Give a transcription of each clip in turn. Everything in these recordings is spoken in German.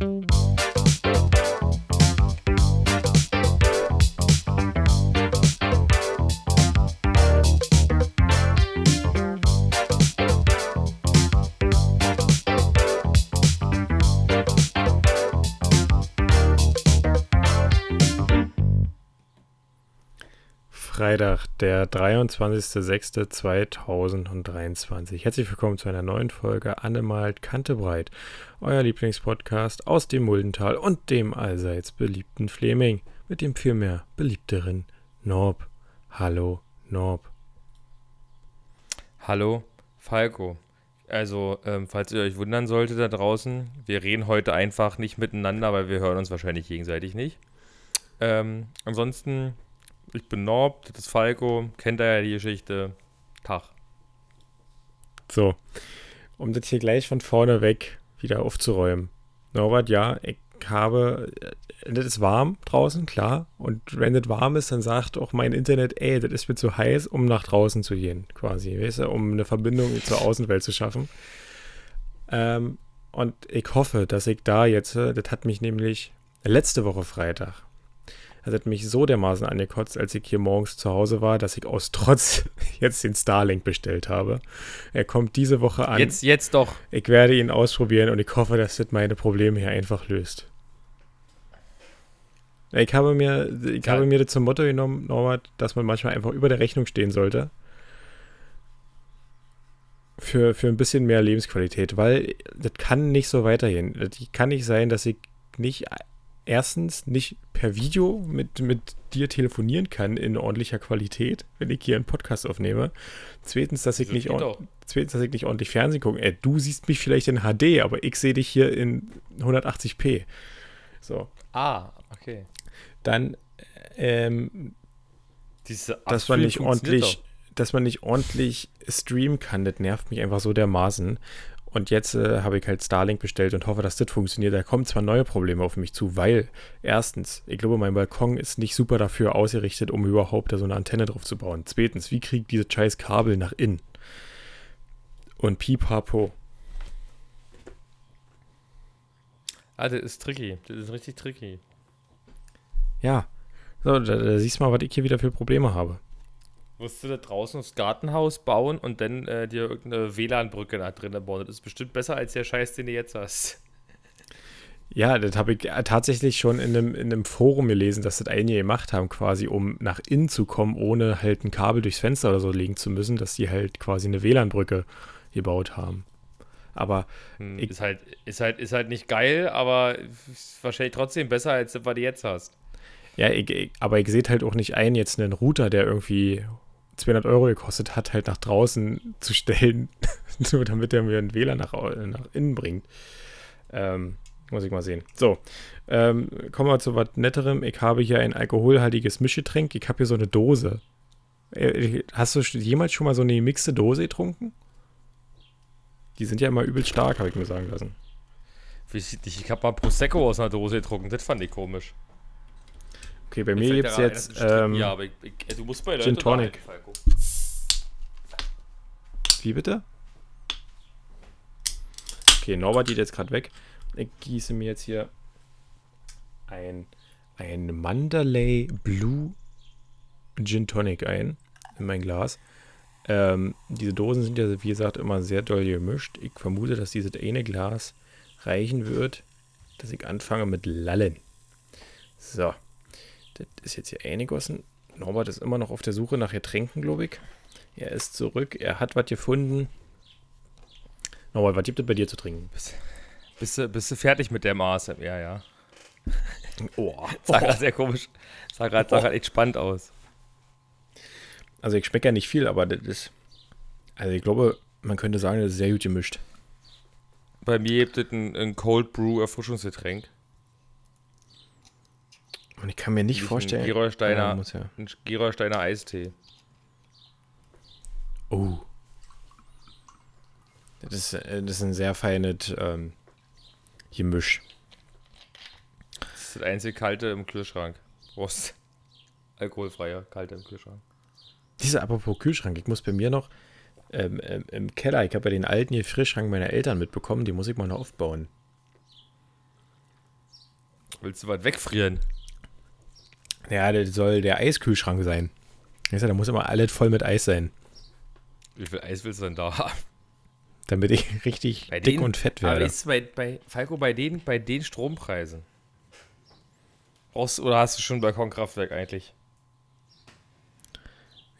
Bye. Freitag, der 23.06.2023. Herzlich willkommen zu einer neuen Folge Annemalt Kantebreit, euer Lieblingspodcast aus dem Muldental und dem allseits beliebten Fleming mit dem vielmehr beliebteren Norb. Hallo, Norb. Hallo, Falco. Also, ähm, falls ihr euch wundern solltet da draußen, wir reden heute einfach nicht miteinander, weil wir hören uns wahrscheinlich gegenseitig nicht. Ähm, ansonsten ich bin Norb, das ist Falco, kennt er ja die Geschichte. Tag. So, um das hier gleich von vorne weg wieder aufzuräumen. Norbert, ja, ich habe, äh, das ist warm draußen, klar. Und wenn das warm ist, dann sagt auch mein Internet, ey, das ist mir zu heiß, um nach draußen zu gehen, quasi, weißt du, um eine Verbindung zur Außenwelt zu schaffen. Ähm, und ich hoffe, dass ich da jetzt, äh, das hat mich nämlich letzte Woche Freitag, das hat mich so dermaßen angekotzt, als ich hier morgens zu Hause war, dass ich aus Trotz jetzt den Starlink bestellt habe. Er kommt diese Woche an. Jetzt, jetzt doch. Ich werde ihn ausprobieren und ich hoffe, dass das meine Probleme hier einfach löst. Ich habe mir, ich ja. habe mir das zum Motto genommen, Norbert, dass man manchmal einfach über der Rechnung stehen sollte. Für, für ein bisschen mehr Lebensqualität, weil das kann nicht so weitergehen. Das kann nicht sein, dass ich nicht erstens nicht per Video mit, mit dir telefonieren kann in ordentlicher Qualität, wenn ich hier einen Podcast aufnehme. Zweitens, dass ich, das nicht, zweitens, dass ich nicht ordentlich Fernsehen gucke. Ey, du siehst mich vielleicht in HD, aber ich sehe dich hier in 180p. So. Ah, okay. Dann, ähm, Diese dass man nicht ordentlich, dass man nicht ordentlich streamen kann, das nervt mich einfach so dermaßen. Und jetzt äh, habe ich halt Starlink bestellt und hoffe, dass das funktioniert. Da kommen zwar neue Probleme auf mich zu, weil erstens, ich glaube, mein Balkon ist nicht super dafür ausgerichtet, um überhaupt da so eine Antenne drauf zu bauen. Zweitens, wie kriegt diese scheiß Kabel nach innen? Und pipapo. Ah, das ist tricky. Das ist richtig tricky. Ja. So, da, da siehst du mal, was ich hier wieder für Probleme habe. Musst du da draußen das Gartenhaus bauen und dann äh, dir irgendeine WLAN-Brücke da drin bauen. Das ist bestimmt besser als der Scheiß, den du jetzt hast. Ja, das habe ich äh, tatsächlich schon in einem, in einem Forum gelesen, dass das einige gemacht haben, quasi, um nach innen zu kommen, ohne halt ein Kabel durchs Fenster oder so legen zu müssen, dass die halt quasi eine WLAN-Brücke gebaut haben. Aber hm, ist, halt, ist, halt, ist halt nicht geil, aber wahrscheinlich trotzdem besser, als was du jetzt hast. Ja, ich, ich, aber ich sehe halt auch nicht ein, jetzt einen Router, der irgendwie 200 Euro gekostet hat, halt nach draußen zu stellen, nur damit er mir ein WLAN nach, nach innen bringt. Ähm, muss ich mal sehen. So, ähm, kommen wir zu was Netterem. Ich habe hier ein alkoholhaltiges Mischgetränk. Ich habe hier so eine Dose. Äh, hast du jemals schon mal so eine mixte Dose getrunken? Die sind ja immer übel stark, habe ich mir sagen lassen. Ich habe mal Prosecco aus einer Dose getrunken. Das fand ich komisch. Okay, bei mir gibt es jetzt. Ähm, ja, aber ich, ich, du musst bei Gin Tonic. Wie bitte? Okay, Norbert geht jetzt gerade weg. Ich gieße mir jetzt hier ein, ein Mandalay Blue Gin Tonic ein in mein Glas. Ähm, diese Dosen sind ja, wie gesagt, immer sehr doll gemischt. Ich vermute, dass dieses eine Glas reichen wird, dass ich anfange mit Lallen. So. Das ist jetzt hier eingegossen. Norbert ist immer noch auf der Suche nach Getränken, glaube ich. Er ist zurück. Er hat was gefunden. Norbert, was gibt es bei dir zu trinken? Bist, bist, du, bist du fertig mit der Maße? Ja, ja. Oh. sah gerade sehr komisch. Sah gerade oh. echt spannend aus. Also ich schmecke ja nicht viel, aber das ist. Also ich glaube, man könnte sagen, das ist sehr gut gemischt. Bei mir gibt es ein, ein Cold Brew Erfrischungsgetränk. Und ich kann mir nicht vorstellen. Ein Gerolsteiner, ja, ja. ein Gerolsteiner Eistee. Oh. Das ist, äh, das ist ein sehr feines ähm, Gemisch. Das ist das einzige kalte im Kühlschrank. Prost. Alkoholfreier, kalte im Kühlschrank. Diese apropos Kühlschrank, ich muss bei mir noch ähm, ähm, im Keller, ich habe ja den alten hier Frischschrank meiner Eltern mitbekommen, die muss ich mal noch aufbauen. Willst du was wegfrieren? Ja, das soll der Eiskühlschrank sein. Du, da muss immer alles voll mit Eis sein, Wie viel Eis willst du denn da haben? damit ich richtig Bei dick denen- und fett Aber werde. ist bei, bei Falco, bei den, bei den Strompreisen. Brauchst, oder hast du schon ein Balkonkraftwerk eigentlich?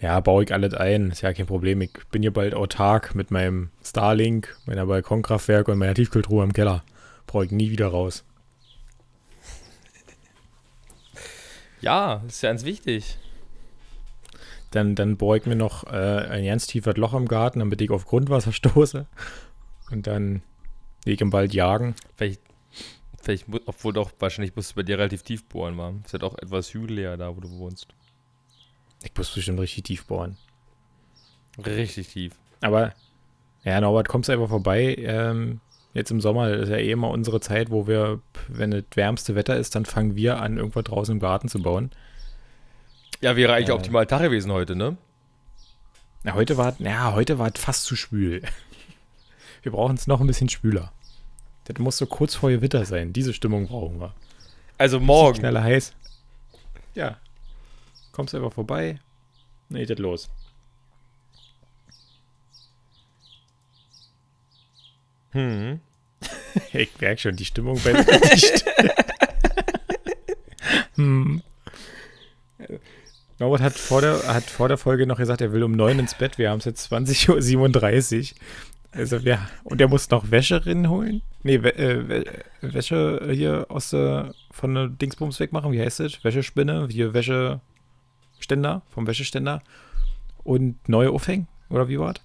Ja, baue ich alles ein, ist ja kein Problem. Ich bin hier bald autark mit meinem Starlink, meiner Balkonkraftwerk und meiner Tiefkühltruhe im Keller. Brauche ich nie wieder raus. Ja, das ist ja ganz wichtig. Dann, dann ich mir noch äh, ein ganz tiefes Loch im Garten, damit ich auf Grundwasser stoße. Und dann ich im Wald jagen. Vielleicht, vielleicht, obwohl doch, wahrscheinlich musst du bei dir relativ tief bohren, Mann. Ist ja doch etwas hügeliger da, wo du wohnst. Ich muss bestimmt richtig tief bohren. Richtig tief. Aber, ja, Norbert, kommst du einfach vorbei. Ähm, jetzt im Sommer ist ja eh immer unsere Zeit, wo wir, wenn das wärmste Wetter ist, dann fangen wir an, irgendwo draußen im Garten zu bauen. Ja, wäre eigentlich Äh. optimal Tag gewesen heute, ne? Ja, heute war, ja, heute war es fast zu schwül. Wir brauchen es noch ein bisschen schwüler. Das muss so kurz vor Gewitter sein. Diese Stimmung brauchen wir. Also morgen. Schneller heiß. Ja. Kommst einfach vorbei. Nee, das los. Hm. Ich merke schon, die Stimmung bei die St hm. Norbert hat vor, der, hat vor der Folge noch gesagt, er will um 9 ins Bett. Wir haben es jetzt 20.37 Uhr. Also wir, und er muss noch Wäsche holen. Nee, Wä äh, Wä Wäsche hier aus der, von der Dingsbums wegmachen. Wie heißt das? Wäschespinne, hier Wäscheständer, vom Wäscheständer. Und neue aufhängen, oder wie war's?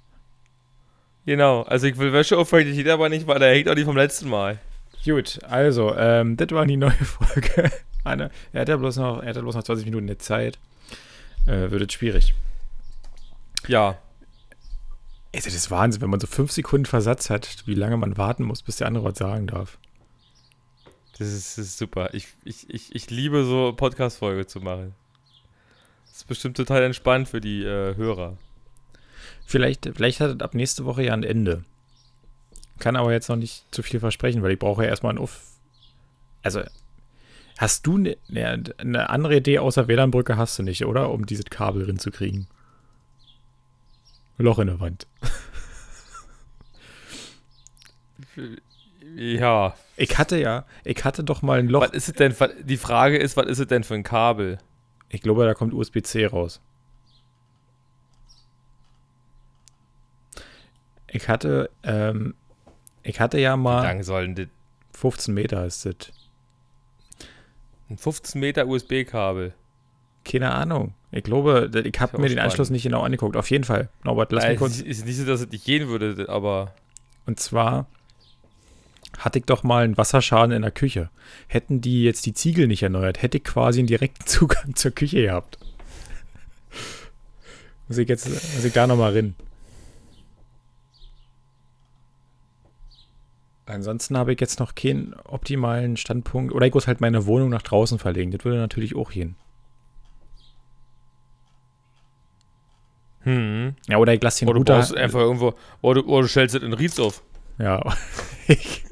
Genau, also ich will Wäsche aufhängen, die geht aber nicht, weil der hängt auch nicht vom letzten Mal. Gut, also, ähm, das war die neue Folge. Anne, er hat ja bloß noch, er hat ja bloß noch 20 Minuten der Zeit. Äh, wird es schwierig. Ja, Also, das ist Wahnsinn, wenn man so 5 Sekunden Versatz hat, wie lange man warten muss, bis der andere was sagen darf. das ist, das ist super. Ich, ich, ich, ich liebe so Podcast-Folge zu machen. Das ist bestimmt total entspannt für die äh, Hörer. Vielleicht, vielleicht hat es ab nächste Woche ja ein Ende. Kann aber jetzt noch nicht zu viel versprechen, weil ich brauche ja erstmal einen Uff. Also, hast du eine ne, ne andere Idee außer WLAN-Brücke hast du nicht, oder? Um dieses Kabel hinzukriegen. Loch in der Wand. Ja. Ich hatte ja, ich hatte doch mal ein Loch. Was ist es denn? Die Frage ist, was ist es denn für ein Kabel? Ich glaube, da kommt USB-C raus. Ich hatte, ähm, ich hatte ja Wie mal lang sollen das? 15 Meter ist das. Ein 15 Meter USB-Kabel. Keine Ahnung. Ich glaube, ich habe mir den Anschluss spannend. nicht genau angeguckt. Auf jeden Fall. Norbert, lass mich kurz. es ist nicht so, dass es nicht gehen würde, aber Und zwar hatte ich doch mal einen Wasserschaden in der Küche. Hätten die jetzt die Ziegel nicht erneuert, hätte ich quasi einen direkten Zugang zur Küche gehabt. Muss ich jetzt, muss ich da nochmal rein. Ansonsten habe ich jetzt noch keinen optimalen Standpunkt. Oder ich muss halt meine Wohnung nach draußen verlegen. Das würde natürlich auch gehen. hm. Ja, oder ich lasse den Oder du Router. brauchst einfach irgendwo, oder du, oder du stellst es in Ries auf. Ja, ich,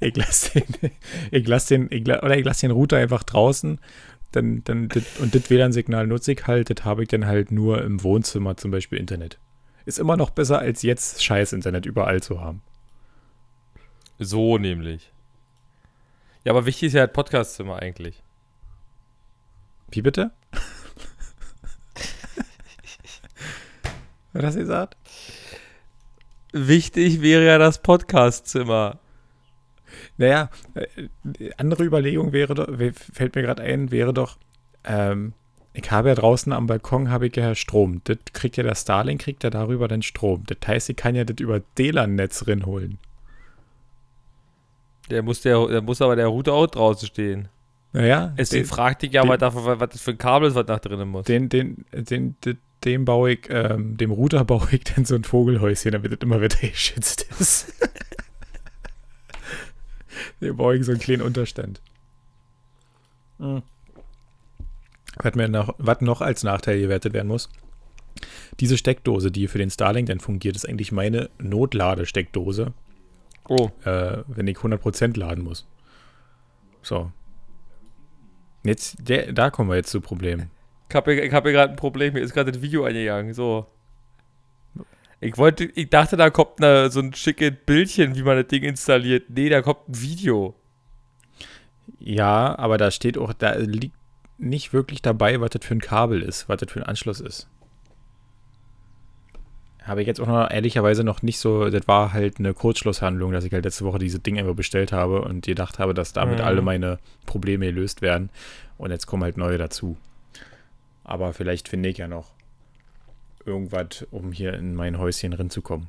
ich lasse den, ich lass den, ich, oder ich lasse den Router einfach draußen. Dann, dann, dit, und das WLAN-Signal nutze ich halt, das habe ich dann halt nur im Wohnzimmer, zum Beispiel Internet. Ist immer noch besser, als jetzt scheiß Internet überall zu haben. So nämlich. Ja, aber wichtig ist ja das Podcastzimmer eigentlich. Wie bitte? Was hast du gesagt? Wichtig wäre ja das Podcastzimmer. Naja, äh, andere Überlegung wäre doch, fällt mir gerade ein, wäre doch, ähm, ich habe ja draußen am Balkon habe ich ja Strom. Das kriegt ja der Starlink, kriegt ja darüber den Strom. Das heißt, ich kann ja das über DLAN-Netz holen. Der muss, der, der muss aber der Router auch draußen stehen. Naja, Deswegen den, fragt dich ja, den- was, dafür, was das für ein Kabel ist, was nach drinnen muss. den, den, den, den, dem baue ich, ähm, dem Router baue ich dann so ein Vogelhäuschen, damit das immer wieder geschützt ist. dem baue ich so einen kleinen Unterstand. Mhm. Was, mir noch, was noch als Nachteil gewertet werden muss, diese Steckdose, die für den Starlink dann fungiert, ist eigentlich meine Notladesteckdose, Oh, äh, wenn ich 100% laden muss. So. Jetzt, der, da kommen wir jetzt zu Problemen. Ich habe ich hab hier gerade ein Problem, mir ist gerade das Video eingegangen. So. Ich wollte, ich dachte, da kommt eine, so ein schickes Bildchen, wie man das Ding installiert. Nee, da kommt ein Video. Ja, aber da steht auch, da liegt nicht wirklich dabei, was das für ein Kabel ist, was das für ein Anschluss ist. Habe ich jetzt auch noch ehrlicherweise noch nicht so, das war halt eine Kurzschlusshandlung, dass ich halt letzte Woche diese Dinge einfach bestellt habe und gedacht habe, dass damit Mhm. alle meine Probleme gelöst werden. Und jetzt kommen halt neue dazu. Aber vielleicht finde ich ja noch irgendwas, um hier in mein Häuschen reinzukommen.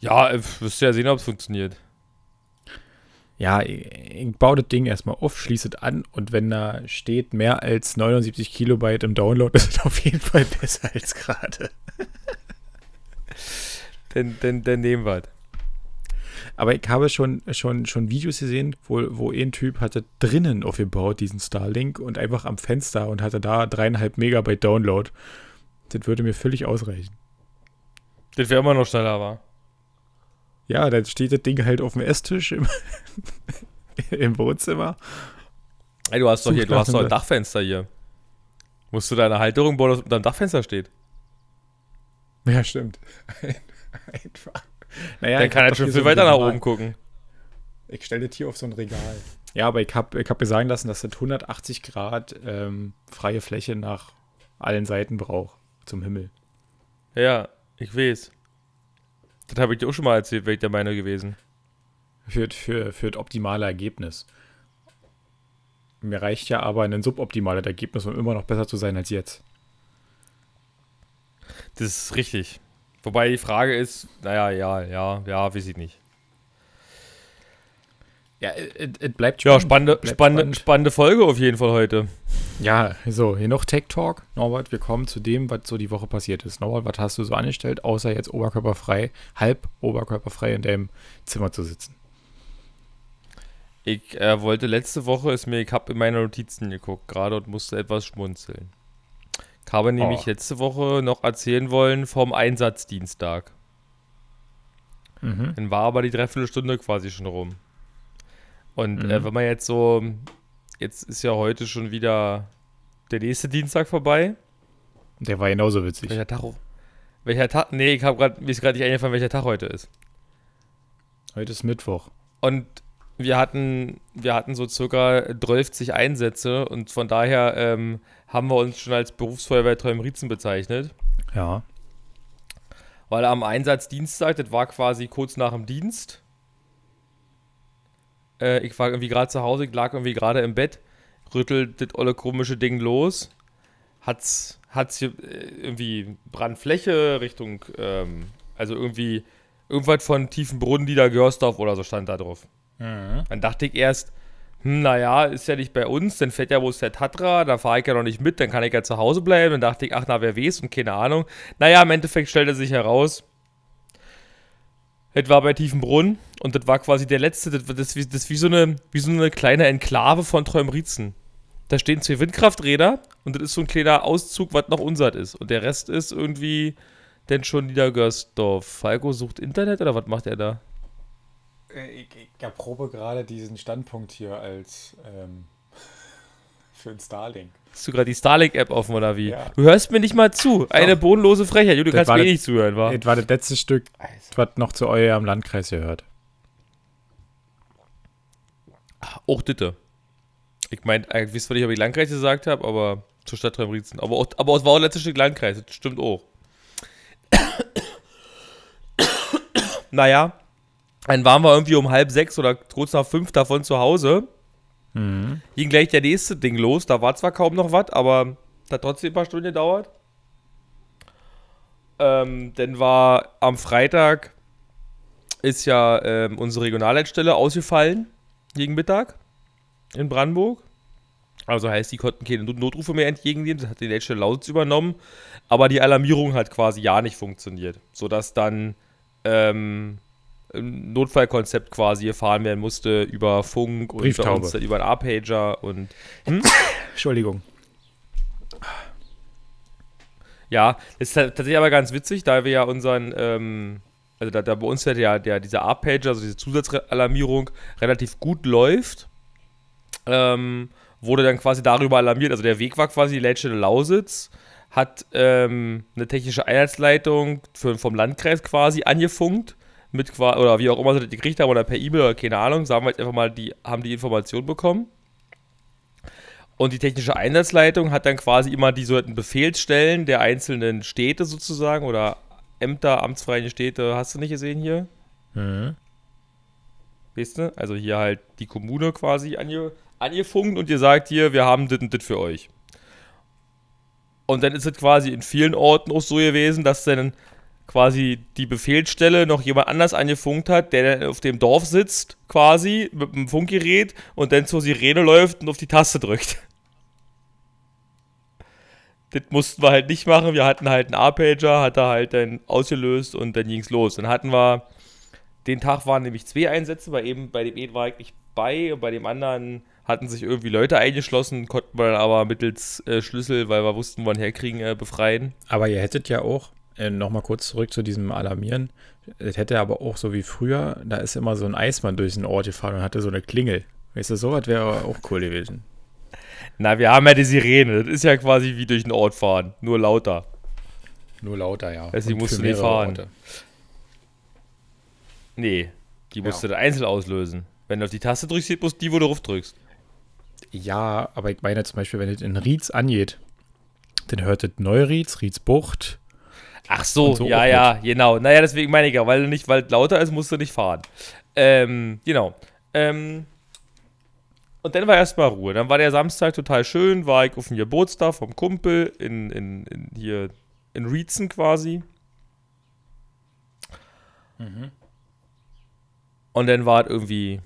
Ja, äh, wirst du ja sehen, ob es funktioniert. Ja, ich, ich baue das Ding erstmal auf, schließe es an und wenn da steht mehr als 79 Kilobyte im Download, ist es auf jeden Fall besser als gerade. Dann, dann, dann nehmen wir es. Aber ich habe schon, schon, schon Videos gesehen, wo, wo ein Typ hatte drinnen aufgebaut, diesen Starlink, und einfach am Fenster und hatte da dreieinhalb Megabyte Download. Das würde mir völlig ausreichen. Das wäre immer noch schneller, war. Ja, dann steht das Ding halt auf dem Esstisch im, im Wohnzimmer. Ey, du hast doch hier, du hast doch ein. Dachfenster hier. Musst du deine Halterung bauen, das unter dem Dachfenster steht. Ja, stimmt. Einfach. Naja, Dann kann er schon viel so weiter nach oben gucken. Ich stelle das hier auf so ein Regal. Ja, aber ich habe ich hab mir sagen lassen, dass das 180 Grad ähm, freie Fläche nach allen Seiten braucht. Zum Himmel. Ja, ich weiß. Das habe ich dir auch schon mal erzählt, wäre ich der Meinung gewesen. Für, für, für das optimale Ergebnis. Mir reicht ja aber ein suboptimales Ergebnis, um immer noch besser zu sein als jetzt. Das ist richtig. Wobei die Frage ist, naja, ja, ja, ja, weiß ich nicht. Ja, es bleibt Ja, spannende, Bleibt spannende, spannend. spannende Folge auf jeden Fall heute. Ja, so, hier noch Tech Talk. Norbert, wir kommen zu dem, was so die Woche passiert ist. Norbert, was hast du so angestellt, außer jetzt oberkörperfrei, halb oberkörperfrei in deinem Zimmer zu sitzen? Ich äh, wollte letzte Woche, ist mir, ich habe in meine Notizen geguckt gerade und musste etwas schmunzeln. Ich habe nämlich Oh. letzte Woche noch erzählen wollen vom Einsatzdienstag. Mhm. Dann war aber die Dreiviertelstunde quasi schon rum. Und Mhm. äh, wenn man jetzt so, jetzt ist ja heute schon wieder der nächste Dienstag vorbei. Der war genauso witzig. Welcher Tag? Welcher Tag? Nee, ich habe gerade, mir ist gerade nicht eingefallen, welcher Tag heute ist. Heute ist Mittwoch. Und wir hatten, wir hatten so circa 12 Einsätze und von daher ähm, haben wir uns schon als Berufsfeuerwehr Träumritzen bezeichnet. Ja. Weil am Einsatzdienstag, das war quasi kurz nach dem Dienst. Äh, ich war irgendwie gerade zu Hause, ich lag irgendwie gerade im Bett, rüttelt das olle komische Ding los. Hat's, hat's hier äh, irgendwie Brandfläche Richtung, ähm, also irgendwie irgendwas von Tiefenbrunnen, Lieder Görsdorf oder so stand da drauf. Dann dachte ich erst, hm, naja, ist ja nicht bei uns, dann fährt ja wohl der Tatra, da fahre ich ja noch nicht mit, dann kann ich ja zu Hause bleiben. Dann dachte ich, ach, na, wer weiß und keine Ahnung. Naja, im Endeffekt stellte sich heraus, das war bei Tiefenbrunn und das war quasi der letzte, das, das, das ist wie so, eine, wie so eine kleine Enklave von Träumritzen. Da stehen zwei Windkrafträder und das ist so ein kleiner Auszug, was noch unsert ist. Und der Rest ist irgendwie denn schon Niedergörsdorf. Falco sucht Internet oder was macht er da? Ich, ich erprobe gerade diesen Standpunkt hier als ähm, für ein Starlink. Hast du gerade die Starlink-App offen oder wie? Ja. Du hörst mir nicht mal zu. Eine bodenlose Frechheit. Du Das kannst mir das- nicht zuhören, wa? Das war das letzte Stück, was noch zu eurem Landkreis gehört. Auch Ditte. Ich meine, ich weiß zwar nicht, ob ich Landkreis gesagt habe, aber zur Stadt Tremritzen. Aber, auch, aber es war auch letztes Stück Landkreis. Das stimmt auch. naja, dann waren wir irgendwie um halb sechs oder kurz nach fünf davon zu Hause. Mhm. Ging gleich der nächste Ding los. Da war zwar kaum noch was, aber hat trotzdem ein paar Stunden gedauert. Ähm, dann war am Freitag ist ja ähm, unsere Regionalleitstelle ausgefallen gegen Mittag in Brandenburg. Also heißt, die konnten keine Not- Notrufe mehr entgegennehmen. Das hat die Leitstelle Lausitz übernommen. Aber die Alarmierung hat quasi ja nicht funktioniert. Sodass dann ähm, Notfallkonzept quasi gefahren werden musste über Funk und uns dann über einen A-Pager und Entschuldigung. Ja, ist ta- tatsächlich aber ganz witzig, da wir ja unseren, ähm, also da, da bei uns ja der, der, dieser A-Pager, also diese Zusatzalarmierung, relativ gut läuft, ähm, wurde dann quasi darüber alarmiert. Also der Weg war quasi die Leitstelle Lausitz, hat ähm, eine technische Einheitsleitung für, vom Landkreis quasi angefunkt, mit oder wie auch immer sie das gekriegt haben, oder per E-Mail oder keine Ahnung, sagen wir jetzt einfach mal, die haben die Information bekommen. Und die technische Einsatzleitung hat dann quasi immer die sollten Befehlsstellen der einzelnen Städte sozusagen oder Ämter, amtsfreie Städte, hast du nicht gesehen hier? Mhm. Weißt du? Also hier halt die Kommune quasi ange, angefunkt und ihr sagt hier, wir haben das und das für euch. Und dann ist es quasi in vielen Orten auch so gewesen, dass dann quasi die Befehlsstelle noch jemand anders angefunkt hat, der dann auf dem Dorf sitzt, quasi mit einem Funkgerät und dann zur Sirene läuft und auf die Taste drückt. Das mussten wir halt nicht machen. Wir hatten halt einen A-Pager, hat er halt dann ausgelöst und dann ging es los. Dann hatten wir, den Tag waren nämlich zwei Einsätze, bei, eben, bei dem einen war ich nicht bei und bei dem anderen hatten sich irgendwie Leute eingeschlossen, konnten wir dann aber mittels äh, Schlüssel, weil wir wussten, wann herkriegen, äh, befreien. Aber ihr hättet ja auch, äh, nochmal kurz zurück zu diesem Alarmieren, das hätte aber auch so wie früher, da ist immer so ein Eismann durch den Ort gefahren und hatte so eine Klingel. Weißt du, sowas wäre auch cool gewesen. Na, wir haben ja die Sirene. Das ist ja quasi wie durch den Ort fahren. Nur lauter. Nur lauter, ja. Deswegen musst du nicht fahren. Orte. Nee, die musst ja. du einzeln auslösen. Wenn du auf die Taste drückst, sieht bloß die, wo du drückst. Ja, aber ich meine zum Beispiel, wenn es in Rietz angeht, dann hört es Neurietz, Rietzbucht. Ach so, so ja, ja, mit. genau. Naja, deswegen meine ich ja, weil nicht, weil lauter ist, musst du nicht fahren. Ähm, genau. Ähm, und dann war erstmal Ruhe. Dann war der Samstag total schön, war ich auf dem Geburtstag vom Kumpel in, in, in hier in Rietzen quasi. Mhm. Und dann war es irgendwie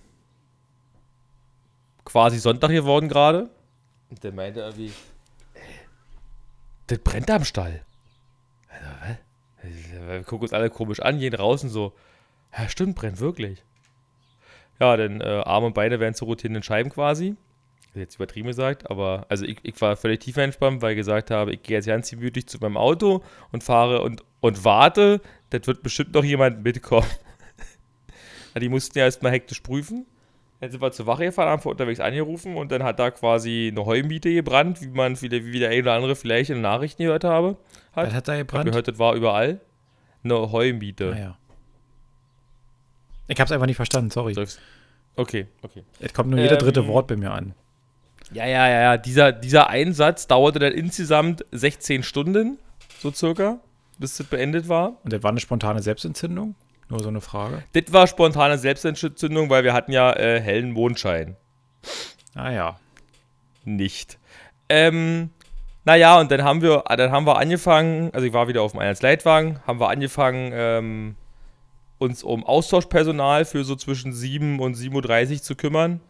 quasi Sonntag geworden gerade. Und der meinte irgendwie, das brennt am Stall. Wir gucken uns alle komisch an, gehen und so, ja stimmt, brennt wirklich. Ja, dann äh, Arme und Beine werden zu rotierenden Scheiben quasi. Jetzt übertrieben gesagt, aber also ich, ich war völlig tief entspannt, weil ich gesagt habe, ich gehe jetzt ganz gemütlich zu meinem Auto und fahre und, und warte, das wird bestimmt noch jemand mitkommen. die mussten ja erstmal hektisch prüfen. Dann sind wir zur Wache gefahren, haben unterwegs angerufen und dann hat da quasi eine Heumiete gebrannt, wie man wie der eine oder andere vielleicht in den Nachrichten gehört habe. Hat. Was hat da gebrannt? Ich gehört, das war überall. Eine Heumiete. Ah, ja. Ich hab's einfach nicht verstanden, sorry. Okay, okay. Es kommt nur jeder ähm, dritte Wort bei mir an. Ja, ja, ja, ja. Dieser, dieser Einsatz dauerte dann insgesamt 16 Stunden, so circa, bis das beendet war. Und das war eine spontane Selbstentzündung? Nur so eine Frage. Das war spontane Selbstentzündung, weil wir hatten ja äh, hellen Mondschein. Ah ja. Nicht. Ähm, naja, und dann haben wir, dann haben wir angefangen, also ich war wieder auf dem Einheitsleitwagen, haben wir angefangen, ähm, uns um Austauschpersonal für so zwischen 7 und 7.30 Uhr zu kümmern.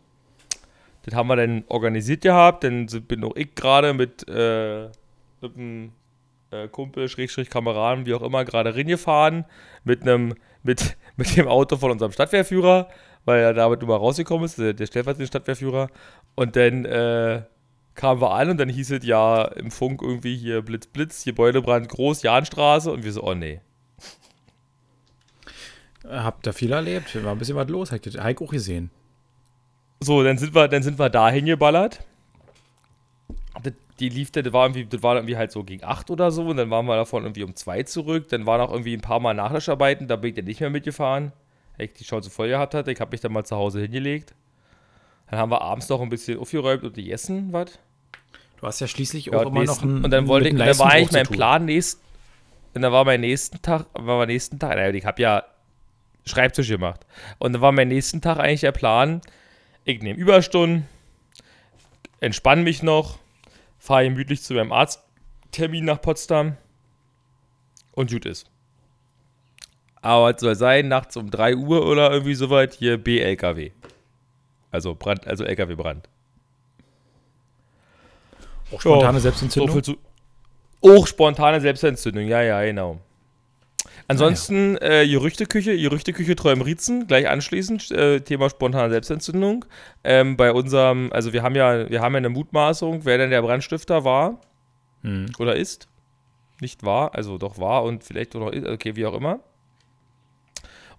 Das haben wir dann organisiert gehabt, dann bin auch ich gerade mit, äh, mit einem äh, Kumpel, Schrägstrich Kameraden, wie auch immer, gerade reingefahren mit einem, mit, mit dem Auto von unserem Stadtwehrführer, weil er damit nur mal rausgekommen ist, der, der stellvertretende Stadtwehrführer. Und dann äh, kamen wir an und dann hieß es ja im Funk irgendwie hier Blitz, Blitz, Gebäudebrand groß, Jahnstraße und wir so, oh nee. Habt ihr viel erlebt? War ein bisschen was los, habt ihr Heik auch gesehen. So, dann sind wir, dann sind wir dahin geballert. Die lief, das war irgendwie, das war irgendwie halt so gegen 8 oder so und dann waren wir davon irgendwie um 2 zurück. Dann waren auch irgendwie ein paar Mal Nachlassarbeiten, da bin ich dann nicht mehr mitgefahren, weil ich die Chance voll gehabt hatte. Ich habe mich dann mal zu Hause hingelegt. Dann haben wir abends noch ein bisschen aufgeräumt und gegessen, was? Du hast ja schließlich auch ja, immer nächsten, noch einen. Und dann wollte ich, dann war eigentlich mein Plan nächsten. Und dann war mein nächsten Tag, war mein nächsten Tag, naja, ich habe ja Schreibtisch gemacht. Und dann war mein nächsten Tag eigentlich der Plan, ich nehme Überstunden, entspanne mich noch, fahre gemütlich zu meinem Arzttermin nach Potsdam und gut ist. Aber es soll sein, nachts um 3 Uhr oder irgendwie soweit hier B-LKW. Also Brand, also LKW-Brand. Auch spontane Selbstentzündung? So zu, auch spontane Selbstentzündung, ja, ja, genau. Ansonsten ah, ja. äh, Gerüchteküche, Gerüchteküche Träum Rietzen, gleich anschließend, äh, Thema spontane Selbstentzündung. Ähm, bei unserem, also wir haben ja, wir haben ja eine Mutmaßung, wer denn der Brandstifter war hm. oder ist. Nicht war, also doch war und vielleicht auch noch ist, okay, wie auch immer.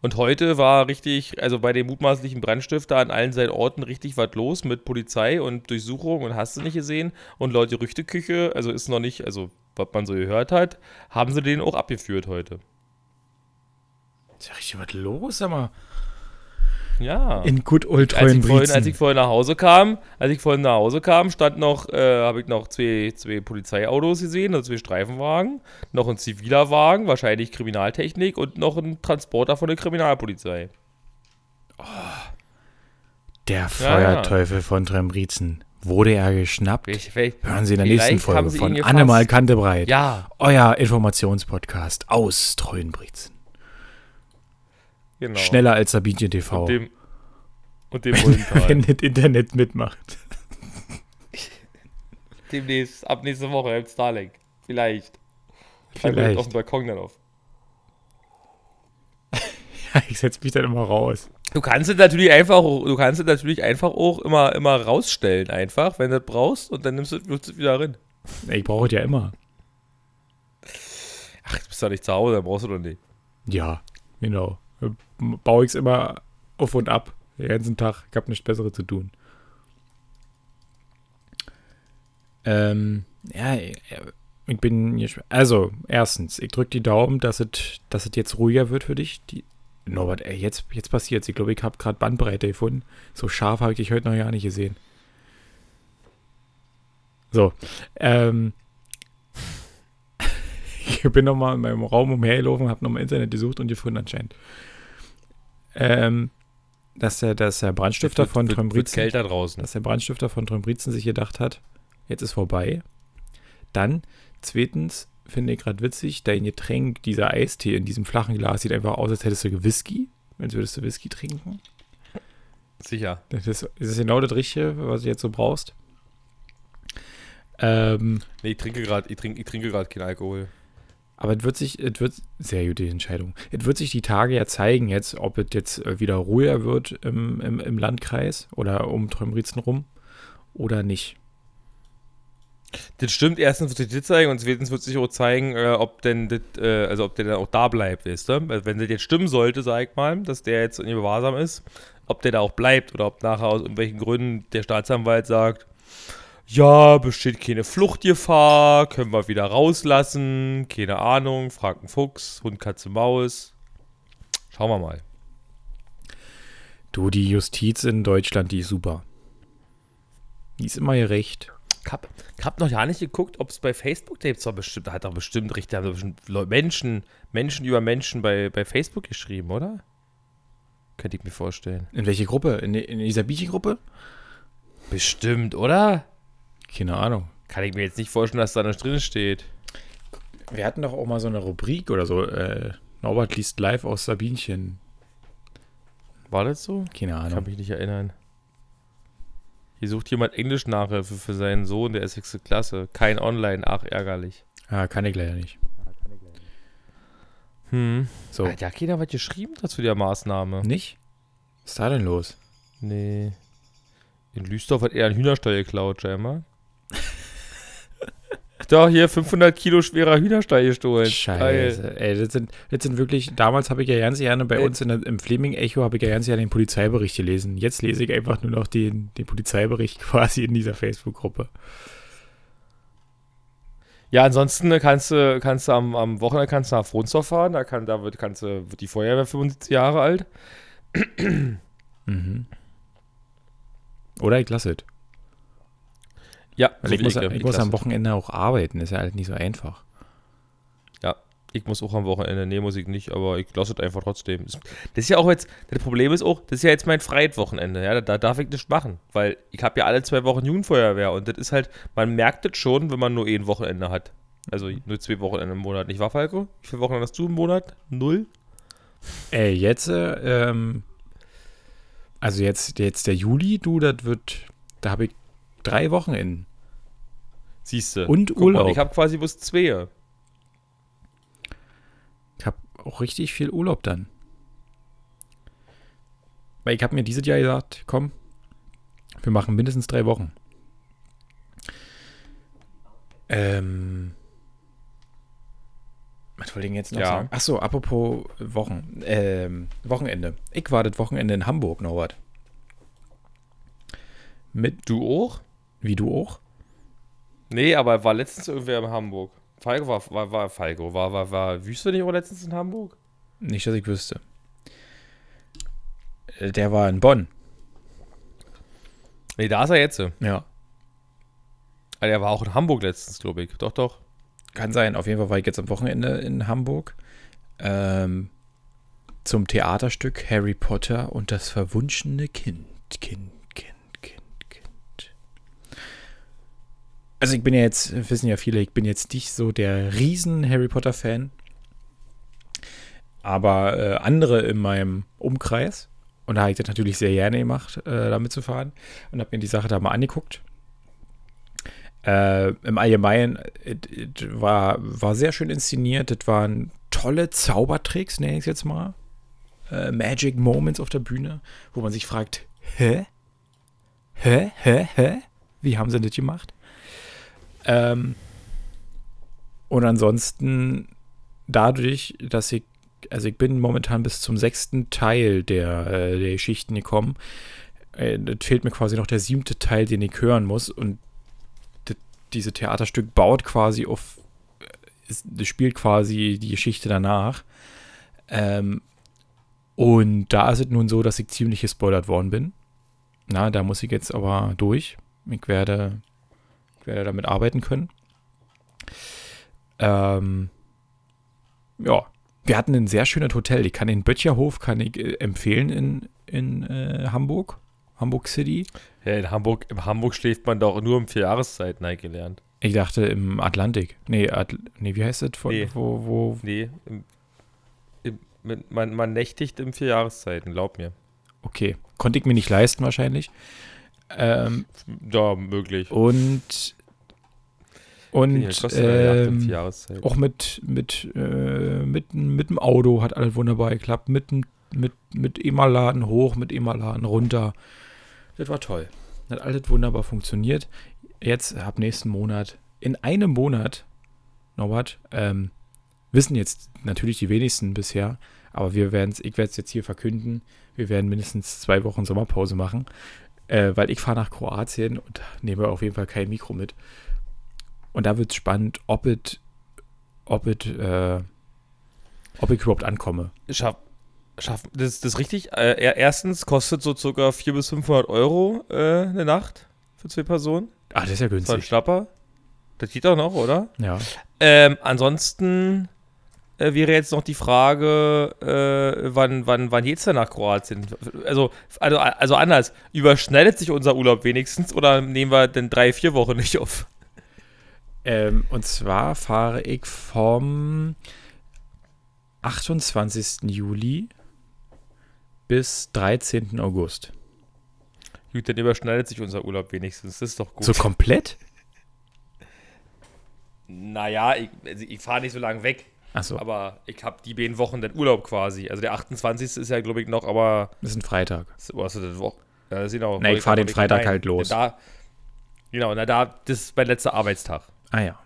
Und heute war richtig, also bei dem mutmaßlichen Brandstifter an allen seinen Orten richtig was los mit Polizei und Durchsuchung und hast du nicht gesehen. Und Leute Rüchteküche, also ist noch nicht, also was man so gehört hat, haben sie den auch abgeführt heute. Ist ja richtig was los, mal. Ja. In gut old als ich, vorhin, als ich vorhin nach Hause kam, als ich vorhin nach Hause kam, stand noch, äh, habe ich noch zwei, zwei Polizeiautos gesehen, also zwei Streifenwagen, noch ein ziviler Wagen, wahrscheinlich Kriminaltechnik und noch ein Transporter von der Kriminalpolizei. Der Ja, Feuerteufel von Trembrizen. Wurde er geschnappt? Vielleicht, vielleicht, Hören Sie in der nächsten Folge von ihn gefasst. Annemal Kantebreit. ja, Euer Informationspodcast aus Treuenbrietzen. Genau. Schneller als Sabinchen TV. Und dem, und dem Mullental. wenn das Internet mitmacht. Demnächst, ab nächste Woche im Starlink. Vielleicht. Vielleicht. auf dem Balkon dann auf. Ja, ich setze mich dann immer raus. Du kannst es natürlich einfach, auch- du kannst es natürlich einfach auch immer, immer rausstellen, einfach, wenn du das brauchst, und dann nimmst du du es wieder rein. Ich brauche es ja immer. Ach, jetzt bist du doch nicht zu Hause, dann brauchst du doch nicht. Ja, genau. Baue ich es immer auf und ab. Den ganzen Tag. Ich habe nichts Besseres zu tun. Ähm, ja, ich bin. Also, erstens, ich drücke die Daumen, dass es dass es jetzt ruhiger wird für dich. Die, Norbert, ey, jetzt, jetzt passiert Ich glaube, ich habe gerade Bandbreite gefunden. So scharf habe ich dich heute noch gar nicht gesehen. So, ähm, ich bin noch mal in meinem Raum umhergelaufen, habe noch mal im Internet gesucht und gefunden anscheinend. Ähm, dass der, dass der Brandstifter von wird, Trombrizen, draußen. dass der Brandstifter von Trombrizen sich gedacht hat, jetzt ist vorbei. Dann, zweitens, finde ich gerade witzig, dein Getränk, dieser Eistee in diesem flachen Glas sieht einfach aus, als hättest du Whisky, als würdest du Whisky trinken. Sicher. Das ist, das ist genau das Richtige, was du jetzt so brauchst. Ähm, Nee, ich trinke gerade, ich trinke, ich trinke gerade keinen Alkohol. Aber es wird sich, es wird, sehr gute Entscheidung. Es wird sich die Tage ja zeigen jetzt, ob es jetzt äh, wieder ruhiger wird im, im, im Landkreis oder um Trömritzen rum oder nicht. Das stimmt, erstens wird sich das zeigen und zweitens wird sich auch zeigen, äh, ob denn das, äh, also ob der dann auch da bleibt, weißt du? Wenn das jetzt stimmen sollte, sag ich mal, dass der jetzt in Gewahrsam ist, ob der da auch bleibt oder ob nachher aus irgendwelchen Gründen der Staatsanwalt sagt, ja, besteht keine Fluchtgefahr, können wir wieder rauslassen, keine Ahnung, fragt ein Fuchs, Hund, Katze, Maus. Schauen wir mal. Du, die Justiz in Deutschland, die ist super. Die ist immer gerecht. Ich hab, ich hab noch gar nicht geguckt, ob es bei Facebook, da gibt's doch bestimmt, da hat doch bestimmt haben Leu- Menschen, Menschen über Menschen bei, bei Facebook geschrieben, oder? Könnte ich mir vorstellen. In welche Gruppe? In, in dieser Biechi-Gruppe? Bestimmt, oder? Keine Ahnung. Kann ich mir jetzt nicht vorstellen, dass da noch drin steht. Wir hatten doch auch mal so eine Rubrik oder so. Äh, Norbert liest live aus Sabinchen. War das so? Keine Kann Ahnung. mich nicht erinnern. Hier sucht jemand Englisch-Nachhilfe für seinen Sohn, der ist sechste Klasse. Kein Online, ach, ärgerlich. Ah, kann ich leider nicht. Hm. So. Hat ja keiner was geschrieben dazu der Maßnahme? Nicht? Was ist da denn los? Nee. In Lüsdorf hat er einen Hühnerstall geklaut, scheinbar. Doch, hier 500 Kilo schwerer Hühnerstall gestohlen. Scheiße. Ey, das sind, das sind wirklich, damals habe ich ja ganz gerne bei Ey. uns in im Fleming-Echo habe ich ja ganz gerne den Polizeibericht gelesen. Jetzt lese ich einfach nur noch den, den Polizeibericht quasi in dieser Facebook-Gruppe. Ja, ansonsten kannst du, kannst du am, am Wochenende kannst du nach Fronsdorf fahren. Da, kann, da wird, kannst du, wird die Feuerwehr 75 Jahre alt. Mhm. Oder ich lasse es. Ja, Weil ich muss, ich, ich, muss am. Wochenende auch arbeiten. Ist ja halt nicht so einfach. Ich muss auch am Wochenende, nee, muss ich nicht, aber ich lasse es einfach trotzdem. Das ist ja auch jetzt, das Problem ist auch, das ist ja jetzt mein freies Wochenende, ja, da, da darf ich nichts machen, weil ich habe ja alle zwei Wochen Jugendfeuerwehr und das ist halt, man merkt das schon, wenn man nur ein Wochenende hat. Also nur zwei Wochenende im Monat, nicht wahr, Falco? Wie viele Wochenende hast du im Monat? Null? Ey, jetzt, äh, ähm, also jetzt, jetzt der Juli, du, das wird, da habe ich drei Wochenenden. Siehst du. Und Guck mal, Urlaub. ich habe quasi bloß zwei. Ich habe auch richtig viel Urlaub dann. Weil ich habe mir dieses Jahr gesagt, komm, wir machen mindestens drei Wochen. Ähm, Was wollte ich jetzt noch Ja. sagen? Achso, apropos Wochen, ähm, Wochenende. Ich war das Wochenende in Hamburg, Norbert. Mit, Du auch? Wie du auch? Nee, aber war letztens irgendwer in Hamburg. Falco war, war, war Falco. War, war, war Wüste nicht auch letztens in Hamburg? Nicht, dass ich wüsste. Der war in Bonn. Nee, da ist er jetzt. Ja. er war auch in Hamburg letztens, glaube ich. Doch, doch. Kann sein. Auf jeden Fall war ich jetzt am Wochenende in Hamburg. Ähm, zum Theaterstück Harry Potter und das verwunschene Kind, Kind, Kind. Also ich bin ja jetzt, wissen ja viele, ich bin jetzt nicht so der riesen Harry Potter-Fan. Aber äh, andere in meinem Umkreis. Und da habe ich das natürlich sehr gerne gemacht, äh, da mitzufahren. Und habe mir die Sache da mal angeguckt. Äh, Im Allgemeinen it, it war, war sehr schön inszeniert. Das waren tolle Zaubertricks, nenne ich es jetzt mal. Äh, Magic Moments auf der Bühne, wo man sich fragt, hä? Hä? Hä? Hä? Wie haben sie das gemacht? Ähm, und ansonsten dadurch, dass ich, also ich bin momentan bis zum sechsten Teil der, äh, der Geschichten gekommen. Äh, fehlt mir quasi noch der siebte Teil, den ich hören muss. Und das, diese Theaterstück baut quasi auf, es, das spielt quasi die Geschichte danach. Ähm, und da ist es nun so, dass ich ziemlich gespoilert worden bin. Na, da muss ich jetzt aber durch. Ich werde, werde damit arbeiten können. Ähm, ja, wir hatten ein sehr schönes Hotel. Ich kann den Böttcherhof kann ich äh, empfehlen in, in äh, Hamburg, Hamburg City. Ja, in Hamburg, in Hamburg schläft man doch nur um vier Jahreszeiten, habe ich gelernt. Ich dachte im Atlantik. Nee, Atl nee wie heißt das? Von, Nee. Wo, wo, Nee, im, im, man, man nächtigt in vier Jahreszeiten, glaub mir. okay. Konnte ich mir nicht leisten wahrscheinlich. Ähm, Ja, möglich. und und Ja, ähm, Jahreszeiten. auch mit, mit, äh, mit, mit dem Auto hat alles wunderbar geklappt. Mit, mit, mit E-Mail-Laden hoch, mit E-Mail-Laden runter. Das war toll. Hat alles wunderbar funktioniert. Jetzt ab nächsten Monat, in einem Monat, Norbert, ähm, wissen jetzt natürlich die wenigsten bisher, aber wir werden ich werde es jetzt hier verkünden, wir werden mindestens zwei Wochen Sommerpause machen, äh, weil ich fahre nach Kroatien und nehme auf jeden Fall kein Mikro mit. Und da wird es spannend, ob es, ob es, äh, ob ich überhaupt ankomme. Schaff, schaff, das, das ist richtig. Äh, er- erstens kostet so circa 400 bis 500 Euro äh, eine Nacht für zwei Personen. Ah, das ist ja Das war ein günstig. Schnapper. Das geht doch noch, oder? Ja. Ähm, ansonsten äh, wäre jetzt noch die Frage, äh, wann, wann, wann geht's denn nach Kroatien? Also, also, also anders, überschneidet sich unser Urlaub wenigstens oder nehmen wir denn drei, vier Wochen nicht auf? Ähm, und zwar fahre ich vom 28. Juli bis 13. August. Gut, dann überschneidet sich unser Urlaub wenigstens. Das ist doch gut. So komplett? naja, ich, also ich fahre nicht so lange weg, Achso, aber ich habe die beiden Wochen den Urlaub quasi. Also der 28. ist ja, glaube ich, noch, aber das ist ein Freitag. wo hast du das Woche? Ja, das ist genau. Na, ich fahr den Freitag meinen. halt los. Da, genau, na da, das ist mein letzter Arbeitstag. Ah ja.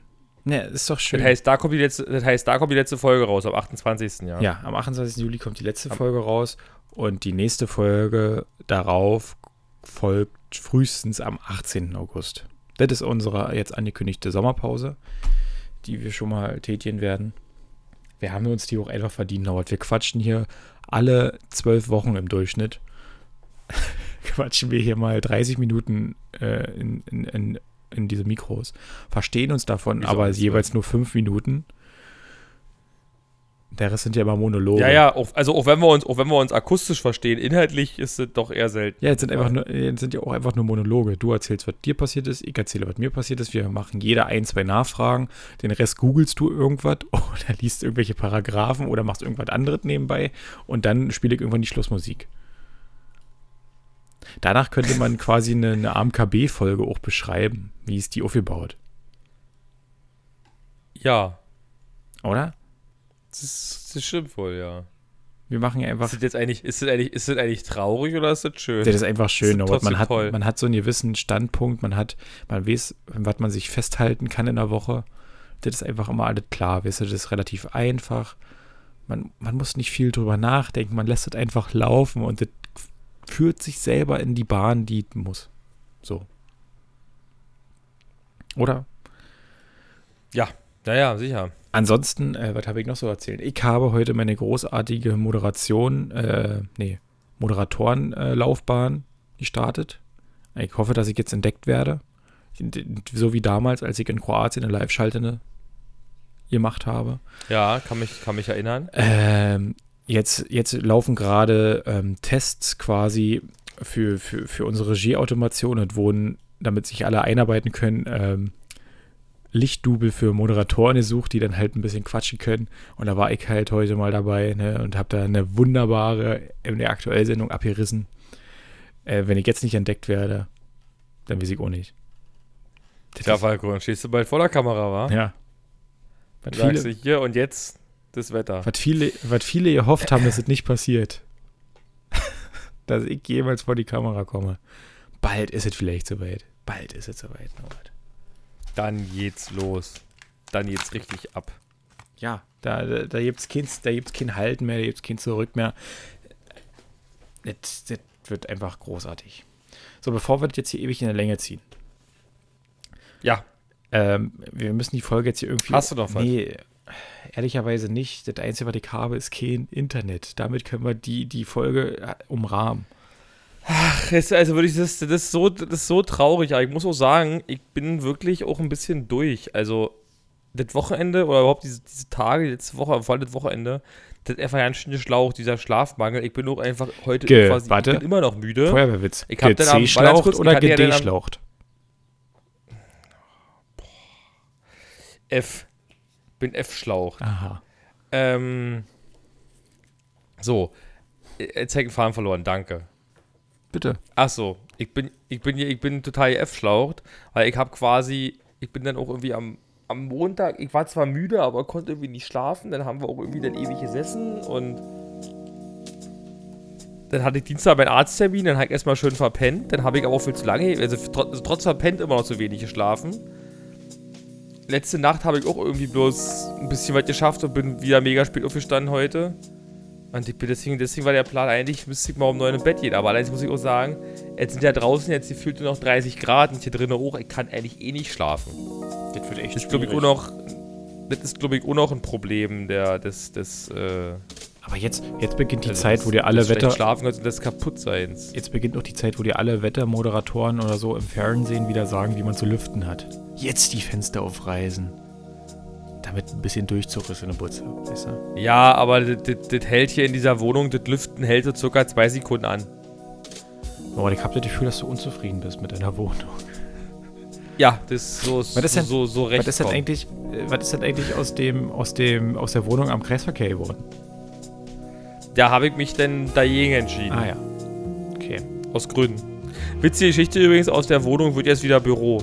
Ne, ist doch schön. Das heißt, da kommt die letzte, das heißt, da kommt die letzte Folge raus, am 28. Ja. ja, am 28. Juli kommt die letzte Folge raus und die nächste Folge darauf folgt frühestens am 18. August. Das ist unsere jetzt angekündigte Sommerpause, die wir schon mal tätigen werden. Wir haben uns die auch einfach verdient, Howard. Wir quatschen hier alle zwölf Wochen im Durchschnitt. quatschen wir hier mal 30 Minuten äh, in, in, in, in diese Mikros. Verstehen uns davon Wieso aber jeweils nur fünf Minuten. Der Rest sind ja immer Monologe. Ja, ja, auch, also auch wenn wir uns, auch wenn wir uns akustisch verstehen, inhaltlich ist es doch eher selten. Ja, jetzt sind, einfach nur, jetzt sind ja auch einfach nur Monologe. Du erzählst, was dir passiert ist, ich erzähle, was mir passiert ist. Wir machen jeder ein, zwei Nachfragen. Den Rest googelst du irgendwas oder liest irgendwelche Paragraphen oder machst irgendwas anderes nebenbei und dann spiele ich irgendwann die Schlussmusik. Danach könnte man quasi eine, eine AMKB-Folge auch beschreiben. Wie ist die aufgebaut? Ja, Oder? Das, ist, das stimmt wohl, ja. Wir machen ja einfach Ist das jetzt eigentlich, ist das eigentlich, ist das eigentlich traurig oder ist das schön? Das ist einfach schön, ist aber man hat, toll. man hat so einen gewissen Standpunkt, man hat, man weiß, was man sich festhalten kann in der Woche. Das ist einfach immer alles klar, weißt du, das ist relativ einfach. Man, man muss nicht viel drüber nachdenken, man lässt es einfach laufen und das führt sich selber in die Bahn, die es muss. So. Oder? Ja, naja, sicher. Ansonsten, äh, was habe ich noch so erzählt? Ich habe heute meine großartige Moderation, äh, nee, Moderatorenlaufbahn äh, gestartet. Ich hoffe, dass ich jetzt entdeckt werde. So wie damals, als ich in Kroatien eine Live-Schalte gemacht habe. Ja, kann mich, kann mich erinnern. Ähm, jetzt, jetzt laufen gerade ähm, Tests quasi für, für, für unsere Regieautomation und wurden, damit sich alle einarbeiten können, ähm, Lichtdubel für Moderatoren gesucht, die dann halt ein bisschen quatschen können. Und da war ich halt heute mal dabei ne, und habe da eine wunderbare in der Aktuellsendung abgerissen. Äh, wenn ich jetzt nicht entdeckt werde, dann weiß ich auch nicht. Das ja, Falco, dann stehst du bald vor der Kamera, wa? Ja. Was viele, sagst du hier und jetzt das Wetter. Was viele, was viele gehofft haben, dass es nicht passiert. dass ich jemals vor die Kamera komme. Bald ist es vielleicht soweit. Bald ist es soweit, Norbert. Dann geht's los. Dann geht's richtig ab. Ja, da, da, da gibt's kein, da gibt's kein Halten mehr, da gibt's kein Zurück mehr. Das, das wird einfach großartig. So, bevor wir das jetzt hier ewig in der Länge ziehen. Ja. Ähm, wir müssen die Folge jetzt hier irgendwie. Hast du noch was? Nee, ehrlicherweise nicht. Das Einzige, was ich habe, ist kein Internet. Damit können wir die, die Folge umrahmen. Ach, also würde ich das, das ist so, das ist so traurig. Aber ich muss auch sagen, ich bin wirklich auch ein bisschen durch. Also das Wochenende oder überhaupt diese, diese Tage, letzte Woche, vor allem das Wochenende, das ist einfach ganz schön Schlauch, dieser Schlafmangel. Ich bin auch einfach heute Ge quasi warte. immer noch müde. Feuerwehrwitz. Ich hab C-Schlaucht oder GD-Schlaucht? F. Bin F-Schlauch. Aha. Ähm, so. Jetzt habe ich den Faden verloren, danke. Bitte. Ach so, ich bin, ich bin, ich bin total F-Schlaucht, weil ich habe quasi, ich bin dann auch irgendwie am, am Montag, ich war zwar müde, aber konnte irgendwie nicht schlafen, dann haben wir auch irgendwie dann ewig gesessen und dann hatte ich Dienstag meinen Arzttermin, dann habe ich erstmal schön verpennt, dann habe ich aber auch viel zu lange, also trotz, trotz verpennt immer noch zu wenig geschlafen. Letzte Nacht habe ich auch irgendwie bloß ein bisschen weit geschafft und bin wieder mega spät aufgestanden heute. Und ich bin deswegen, deswegen war der Plan eigentlich, müsste ich mal um 9 im Bett gehen. Aber allerdings muss ich auch sagen, jetzt sind ja draußen jetzt gefühlt nur noch 30 Grad und hier drinnen hoch. Ich kann eigentlich eh nicht schlafen. Das wird echt das glaube ich auch noch, Das ist, glaube ich, auch noch ein Problem der, des, des, äh, aber jetzt, jetzt beginnt die also Zeit, wo dir alle Wetter. schlafen kannst und des Kaputtseins. Jetzt beginnt auch die Zeit, wo dir alle Wettermoderatoren oder so im Fernsehen wieder sagen, wie man zu lüften hat. Jetzt die Fenster aufreißen damit ein bisschen Durchzug ist in der Butze, weißt du? Ja, aber das hält hier in dieser Wohnung, das Lüften hält so circa zwei Sekunden an. Aber ich habe das Gefühl, dass du unzufrieden bist mit deiner Wohnung. Ja, das ist so, was ist denn, so, so recht. Was ist denn eigentlich, äh, was ist denn eigentlich aus, dem, aus, dem, aus der Wohnung am Kreisverkehr geworden? Da habe ich mich dann dagegen entschieden. Ah ja. Okay. Aus Gründen. Witzige Geschichte übrigens, aus der Wohnung wird jetzt wieder Büro.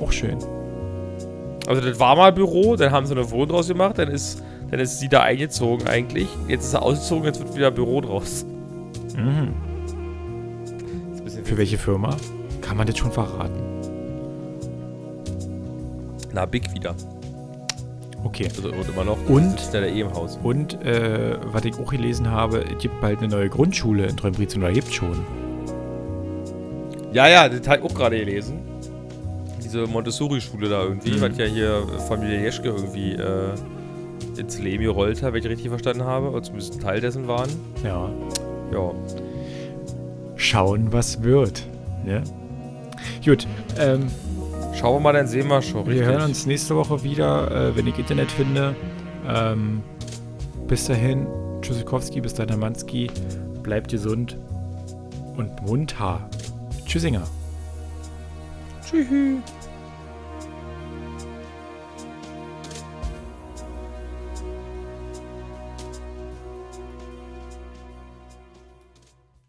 Auch schön. Also das war mal Büro, dann haben sie eine Wohnung draus gemacht, dann ist, dann ist sie da eingezogen eigentlich. Jetzt ist er ausgezogen, jetzt wird wieder Büro draus. Mhm. Für welche Firma? Kann man das schon verraten? Na, Big wieder. Okay. Also, und immer noch. Und, ist der eh im Haus. Und, äh, was ich auch gelesen habe, es gibt bald eine neue Grundschule in Treumbritz oder gibt schon. Ja, ja, das habe ich auch gerade gelesen diese Montessori-Schule da irgendwie, mhm. was ja hier Familie Jeschke irgendwie äh, ins Leben gerollt hat, wenn ich richtig verstanden habe, oder zumindest ein Teil dessen waren. Ja. Ja. Schauen, was wird. Ja. Gut. Ähm, Schauen wir mal, dann sehen wir schon. Wir hören uns nächste Woche wieder, äh, wenn ich Internet finde. Ähm, bis dahin, Tschüssikowski, bis dahin, Manski. Bleibt gesund und munter. Tschüssinger. Tschüss.